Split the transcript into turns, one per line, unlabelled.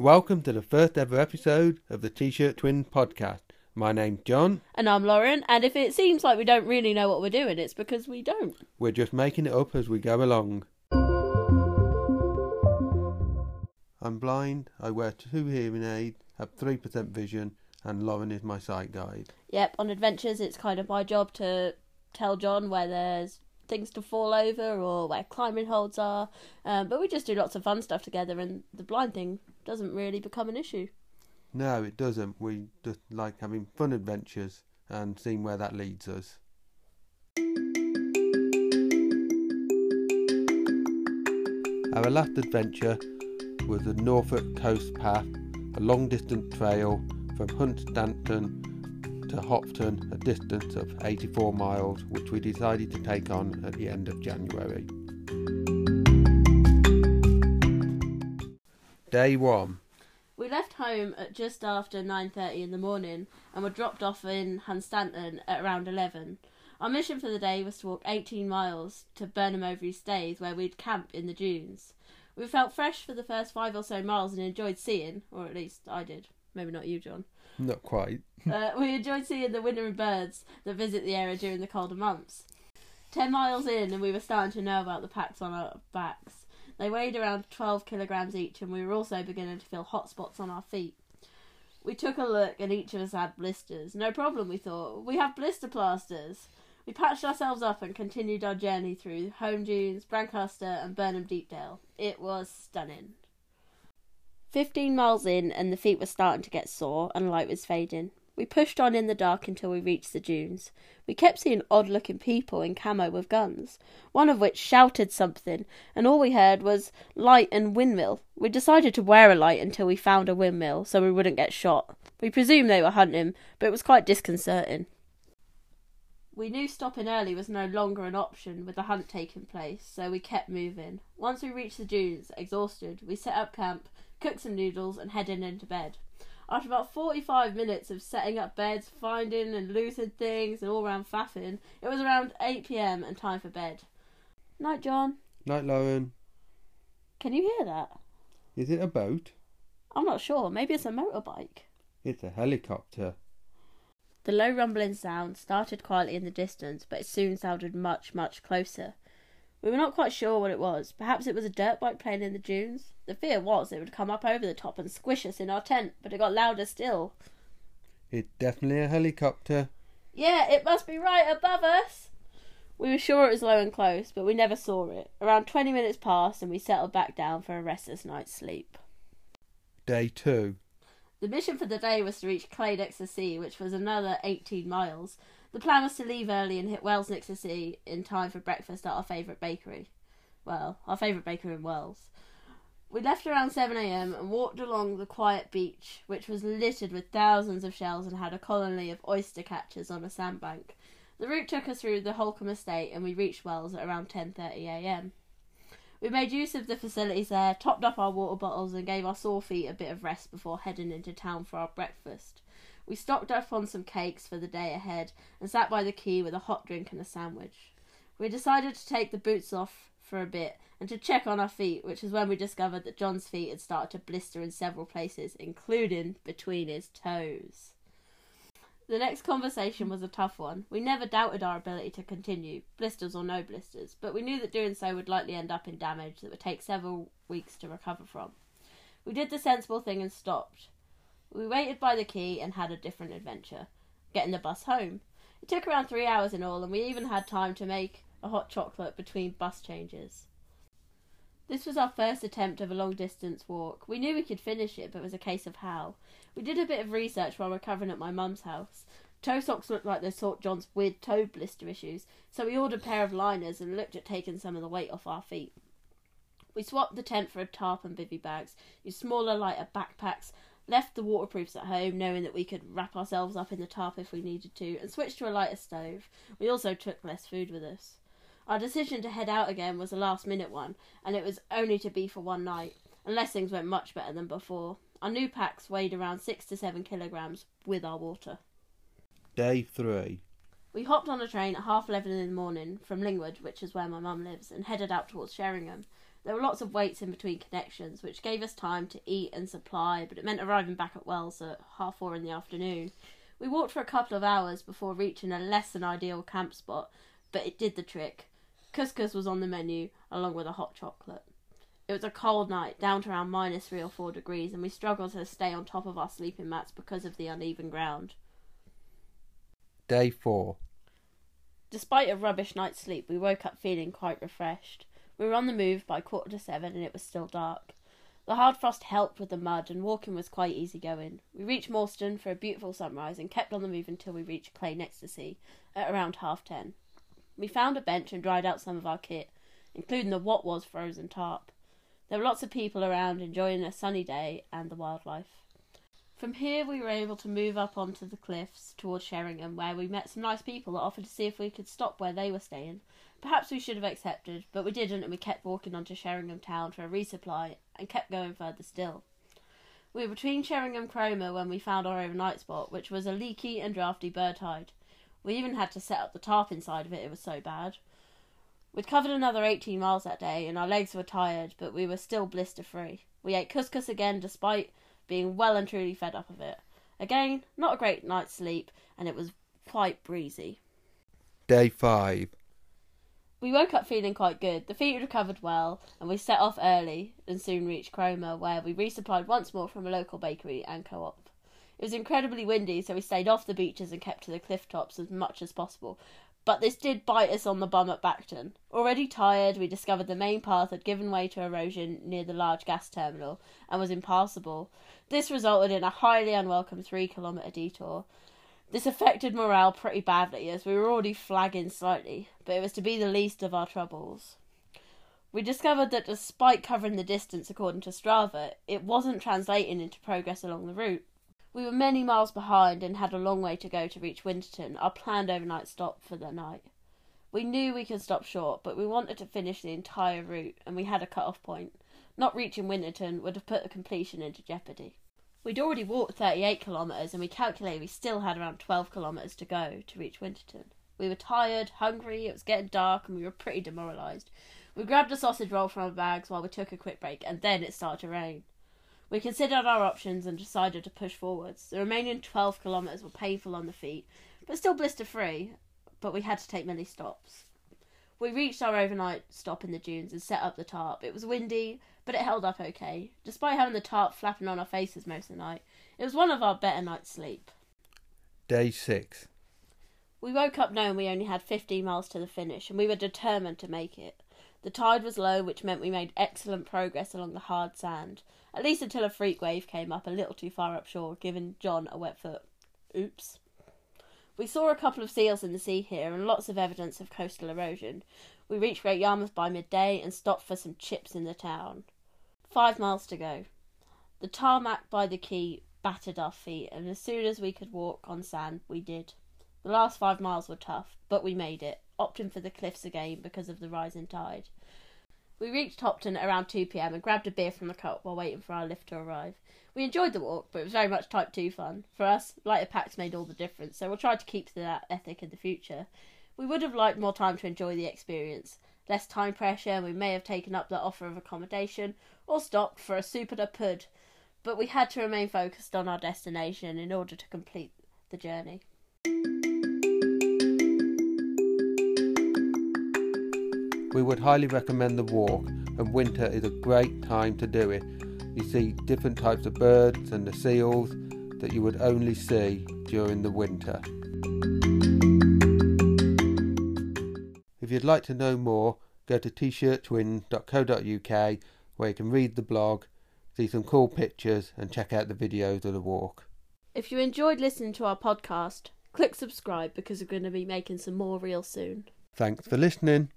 Welcome to the first ever episode of the T shirt Twin podcast. My name's John.
And I'm Lauren, and if it seems like we don't really know what we're doing, it's because we don't.
We're just making it up as we go along. I'm blind, I wear two hearing aids, have 3% vision, and Lauren is my sight guide.
Yep, on adventures, it's kind of my job to tell John where there's things to fall over or where climbing holds are. Um, but we just do lots of fun stuff together, and the blind thing doesn't really become an issue.
No, it doesn't. We just like having fun adventures and seeing where that leads us. Our last adventure was the Norfolk Coast Path, a long distance trail from Hunstanton to Hopton, a distance of 84 miles, which we decided to take on at the end of January. Day 1
We left home at just after 9:30 in the morning and were dropped off in Hunstanton at around 11. Our mission for the day was to walk 18 miles to Burnham Overy Staithe where we'd camp in the dunes. We felt fresh for the first 5 or so miles and enjoyed seeing, or at least I did. Maybe not you, John.
Not quite.
Uh, we enjoyed seeing the wintering birds that visit the area during the colder months. 10 miles in and we were starting to know about the packs on our backs. They weighed around 12 kilograms each, and we were also beginning to feel hot spots on our feet. We took a look, and each of us had blisters. No problem, we thought. We have blister plasters. We patched ourselves up and continued our journey through Holme Dunes, Brancaster, and Burnham Deepdale. It was stunning. Fifteen miles in, and the feet were starting to get sore, and light was fading. We pushed on in the dark until we reached the dunes. We kept seeing odd looking people in camo with guns, one of which shouted something, and all we heard was light and windmill. We decided to wear a light until we found a windmill so we wouldn't get shot. We presumed they were hunting, but it was quite disconcerting. We knew stopping early was no longer an option with the hunt taking place, so we kept moving. Once we reached the dunes, exhausted, we set up camp, cooked some noodles, and headed into bed. After about 45 minutes of setting up beds, finding and losing things, and all round faffing, it was around 8 pm and time for bed. Night, John.
Night, Lauren.
Can you hear that?
Is it a boat?
I'm not sure. Maybe it's a motorbike.
It's a helicopter.
The low rumbling sound started quietly in the distance, but it soon sounded much, much closer. We were not quite sure what it was. Perhaps it was a dirt bike playing in the dunes. The fear was it would come up over the top and squish us in our tent, but it got louder still.
It's definitely a helicopter.
Yeah, it must be right above us. We were sure it was low and close, but we never saw it. Around twenty minutes passed, and we settled back down for a restless night's sleep.
Day 2
The mission for the day was to reach to sea, which was another 18 miles. The plan was to leave early and hit Wells next to sea in time for breakfast at our favourite bakery. Well, our favourite bakery in Wells. We left around 7am and walked along the quiet beach, which was littered with thousands of shells and had a colony of oyster catchers on a sandbank. The route took us through the Holkham estate and we reached Wells at around 10.30am. We made use of the facilities there, topped up our water bottles, and gave our sore feet a bit of rest before heading into town for our breakfast. We stocked up on some cakes for the day ahead and sat by the quay with a hot drink and a sandwich. We decided to take the boots off for a bit and to check on our feet, which is when we discovered that John's feet had started to blister in several places, including between his toes. The next conversation was a tough one. We never doubted our ability to continue, blisters or no blisters, but we knew that doing so would likely end up in damage that would take several weeks to recover from. We did the sensible thing and stopped. We waited by the quay and had a different adventure, getting the bus home. It took around three hours in all, and we even had time to make a hot chocolate between bus changes. This was our first attempt of a long distance walk. We knew we could finish it, but it was a case of how. We did a bit of research while recovering at my mum's house. Toe socks looked like they sought John's weird toe blister issues, so we ordered a pair of liners and looked at taking some of the weight off our feet. We swapped the tent for a tarp and bivy bags, used smaller, lighter backpacks, left the waterproofs at home, knowing that we could wrap ourselves up in the tarp if we needed to, and switched to a lighter stove. We also took less food with us. Our decision to head out again was a last minute one, and it was only to be for one night, unless things went much better than before. Our new packs weighed around six to seven kilograms with our water.
Day 3
We hopped on a train at half eleven in the morning from Lingwood, which is where my mum lives, and headed out towards Sheringham. There were lots of waits in between connections, which gave us time to eat and supply, but it meant arriving back at Wells at half four in the afternoon. We walked for a couple of hours before reaching a less than ideal camp spot, but it did the trick. Couscous was on the menu, along with a hot chocolate. It was a cold night, down to around minus three or four degrees, and we struggled to stay on top of our sleeping mats because of the uneven ground.
Day 4.
Despite a rubbish night's sleep, we woke up feeling quite refreshed. We were on the move by quarter to seven and it was still dark. The hard frost helped with the mud and walking was quite easy going. We reached Morston for a beautiful sunrise and kept on the move until we reached Cley next the Sea at around half ten. We found a bench and dried out some of our kit, including the what was frozen tarp. There were lots of people around enjoying a sunny day and the wildlife. From here, we were able to move up onto the cliffs towards Sheringham, where we met some nice people that offered to see if we could stop where they were staying. Perhaps we should have accepted, but we didn't, and we kept walking onto Sheringham town for a resupply and kept going further still. We were between Sheringham and Cromer when we found our overnight spot, which was a leaky and drafty bird hide. We even had to set up the tarp inside of it, it was so bad. We'd covered another 18 miles that day, and our legs were tired, but we were still blister free. We ate couscous again despite being well and truly fed up of it. Again, not a great night's sleep, and it was quite breezy.
Day 5.
We woke up feeling quite good. The feet recovered well, and we set off early and soon reached Cromer, where we resupplied once more from a local bakery and co op. It was incredibly windy, so we stayed off the beaches and kept to the cliff tops as much as possible, but this did bite us on the bum at Bacton. Already tired, we discovered the main path had given way to erosion near the large gas terminal and was impassable. This resulted in a highly unwelcome three kilometre detour. This affected morale pretty badly as we were already flagging slightly, but it was to be the least of our troubles. We discovered that despite covering the distance according to Strava, it wasn't translating into progress along the route. We were many miles behind and had a long way to go to reach Winterton, our planned overnight stop for the night. We knew we could stop short, but we wanted to finish the entire route, and we had a cut-off point. Not reaching Winterton would have put the completion into jeopardy. We'd already walked 38 kilometres, and we calculated we still had around 12 kilometres to go to reach Winterton. We were tired, hungry, it was getting dark, and we were pretty demoralised. We grabbed a sausage roll from our bags while we took a quick break, and then it started to rain. We considered our options and decided to push forwards. The remaining 12 kilometres were painful on the feet, but still blister free, but we had to take many stops. We reached our overnight stop in the dunes and set up the tarp. It was windy, but it held up okay. Despite having the tarp flapping on our faces most of the night, it was one of our better nights' sleep.
Day 6.
We woke up knowing we only had 15 miles to the finish, and we were determined to make it. The tide was low, which meant we made excellent progress along the hard sand, at least until a freak wave came up a little too far upshore, giving John a wet foot. Oops. We saw a couple of seals in the sea here and lots of evidence of coastal erosion. We reached Great Yarmouth by midday and stopped for some chips in the town. Five miles to go. The tarmac by the quay battered our feet, and as soon as we could walk on sand, we did. The last five miles were tough, but we made it opting for the cliffs again because of the rising tide. We reached Hopton around 2 pm and grabbed a beer from the cart while waiting for our lift to arrive. We enjoyed the walk, but it was very much Type 2 fun. For us, lighter packs made all the difference, so we'll try to keep that ethic in the future. We would have liked more time to enjoy the experience. Less time pressure, and we may have taken up the offer of accommodation or stopped for a soup and pud, but we had to remain focused on our destination in order to complete the journey.
We would highly recommend the walk, and winter is a great time to do it. You see different types of birds and the seals that you would only see during the winter. If you'd like to know more, go to tshirttwin.co.uk where you can read the blog, see some cool pictures, and check out the videos of the walk.
If you enjoyed listening to our podcast, click subscribe because we're going to be making some more real soon.
Thanks for listening.